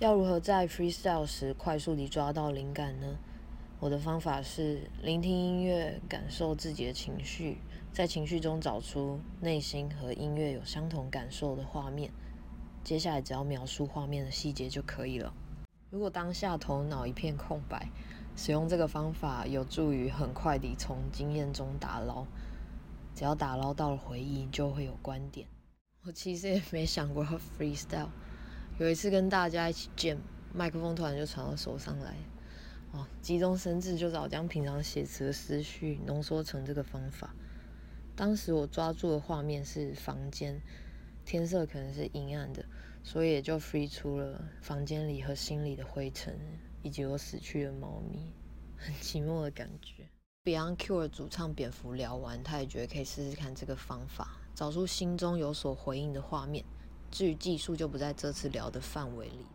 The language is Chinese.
要如何在 freestyle 时快速地抓到灵感呢？我的方法是聆听音乐，感受自己的情绪，在情绪中找出内心和音乐有相同感受的画面。接下来只要描述画面的细节就可以了。如果当下头脑一片空白，使用这个方法有助于很快地从经验中打捞。只要打捞到了回忆，就会有观点。我其实也没想过 freestyle。有一次跟大家一起 jam，麦克风突然就传到手上来。哦，急中生智，就早将平常写词的思绪浓缩成这个方法。当时我抓住的画面是房间，天色可能是阴暗的，所以也就 free 出了房间里和心里的灰尘，以及我死去的猫咪，很寂寞的感觉。Beyond Cure 主唱蝙蝠聊完，他也觉得可以试试看这个方法，找出心中有所回应的画面。至于技术，就不在这次聊的范围里。